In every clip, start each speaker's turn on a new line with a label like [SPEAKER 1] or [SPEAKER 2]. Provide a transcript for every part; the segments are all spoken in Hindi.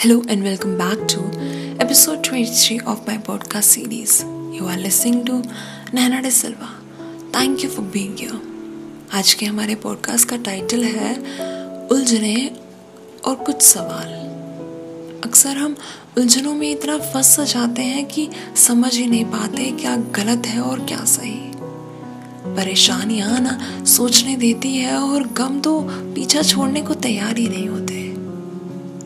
[SPEAKER 1] Hello and welcome back to episode 23 of my podcast series. You are listening to Nana De Silva. Thank you for being here. आज के हमारे पॉडकास्ट का टाइटल है उलझने और कुछ सवाल अक्सर हम उलझनों में इतना फंस जाते हैं कि समझ ही नहीं पाते क्या गलत है और क्या सही परेशानियाँ ना सोचने देती है और गम तो पीछा छोड़ने को तैयार ही नहीं होते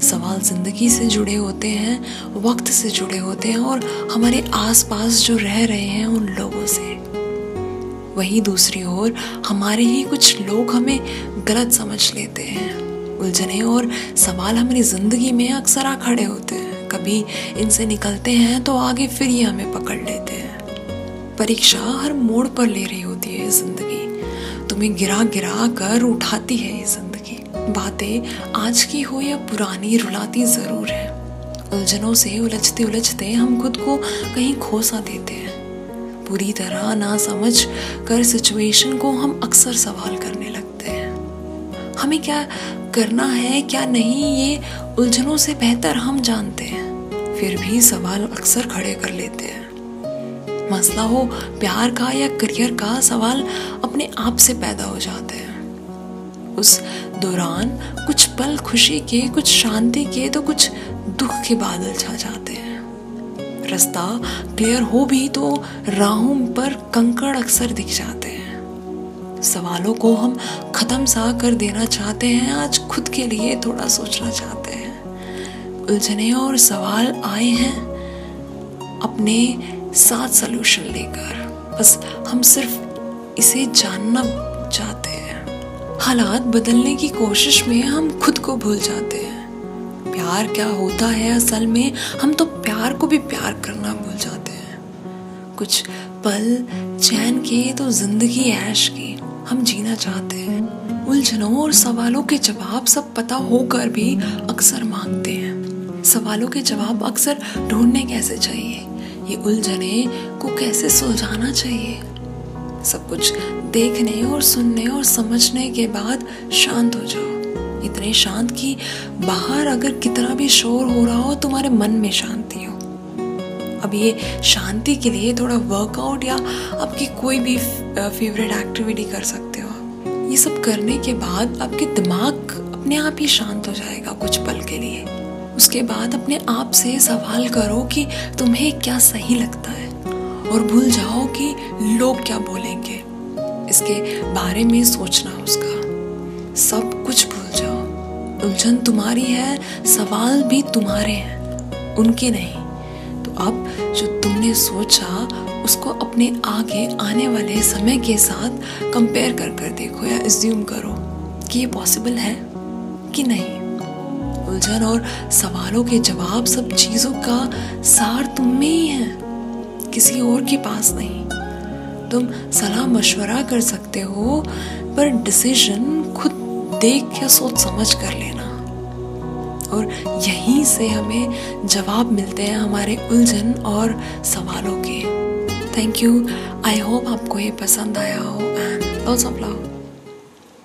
[SPEAKER 1] सवाल ज़िंदगी से जुड़े होते हैं, वक्त से जुड़े होते हैं और हमारे आसपास जो रह रहे हैं उन लोगों से। वही दूसरी ओर, हमारे ही कुछ लोग हमें गलत समझ लेते हैं, उलझने और सवाल हमारी ज़िंदगी में अक्सर आ खड़े होते हैं। कभी इनसे निकलते हैं तो आगे फिर ये हमें पकड़ लेते हैं। परीक्षा हर मोड़ पर ले रही होती है ज़िंदगी। तुम्हें गिरा गिरा कर उठाती है ये ज़िंदगी। बातें आज की हो या पुरानी रुलाती ज़रूर है। उलझनों से उलझते उलझते हम खुद को कहीं खोसा देते हैं। पूरी तरह ना समझ कर सिचुएशन को हम अक्सर सवाल करने लगते हैं। हमें क्या करना है, क्या नहीं, ये उलझनों से बेहतर हम जानते हैं। फिर भी सवाल अक्सर खड़े कर लेते हैं। मसला हो प्यार का या करियर का, सवाल अपने आप से पैदा हो जाते हैं। उस दौरान कुछ पल खुशी के, कुछ शांति के तो कुछ दुख के बादल छा जाते हैं। रास्ता क्लियर हो भी तो राहों पर कंकड़ अक्सर दिख जाते हैं। सवालों को हम खत्म सा कर देना चाहते हैं, आज खुद के लिए थोड़ा सोचना चाहते हैं। उलझने और सवाल आए हैं अपने साथ सोल्यूशन लेकर। बस हम सिर्फ़ इसे जानना चाहते हैं। हालात बदलने की कोशिश में हम खुद को भूल जाते हैं। प्यार क्या होता है असल में? हम तो प्यार को भी प्यार करना भूल जाते हैं। कुछ पल चैन के तो ज़िंदगी ऐश की हम जीना चाहते हैं। उलझनों और सवालों के जवाब सब पता होकर भी अक्सर मांगते हैं। सवालों के जवाब अक्सर ढूँढने कैसे चाहिए? ये उलझने को कैसे सुलझाना चाहिए? सब कुछ देखने और सुनने और समझने के बाद शांत हो जाओ। इतने शांत कि बाहर अगर कितना भी शोर हो रहा हो, तुम्हारे मन में शांति हो। अब ये शांति के लिए थोड़ा वर्कआउट या आपकी कोई भी फेवरेट एक्टिविटी कर सकते हो ये सब करने के बाद आपके दिमाग अपने आप ही शांत हो जाएगा कुछ पल के लिए। उसके बाद अपने आप से सवाल करो कि तुम्हें क्या सही लगता है। और भूल जाओ कि लोग क्या बोलेंगे। इसके बारे में सोचना उसका। सब कुछ भूल जाओ। उलझन तुम्हारी है, सवाल भी तुम्हारे हैं, उनके नहीं। तो अब जो तुमने सोचा, उसको अपने आगे आने वाले समय के साथ कंपेयर कर कर देखो या एज्यूम करो कि ये पॉसिबल है कि नहीं। उलझन और सवालों के जवाब सब चीज़ों का सार तुम में ही है। किसी और के पास नहीं। तुम सलाह मशवरा कर सकते हो, पर डिसीज़न खुद देख या सोच समझ कर लेना। और यहीं से हमें जवाब मिलते हैं हमारे उलझन और सवालों के। थैंक यू आई होप आपको ये पसंद आया हो एंड लॉट्स ऑफ़ लव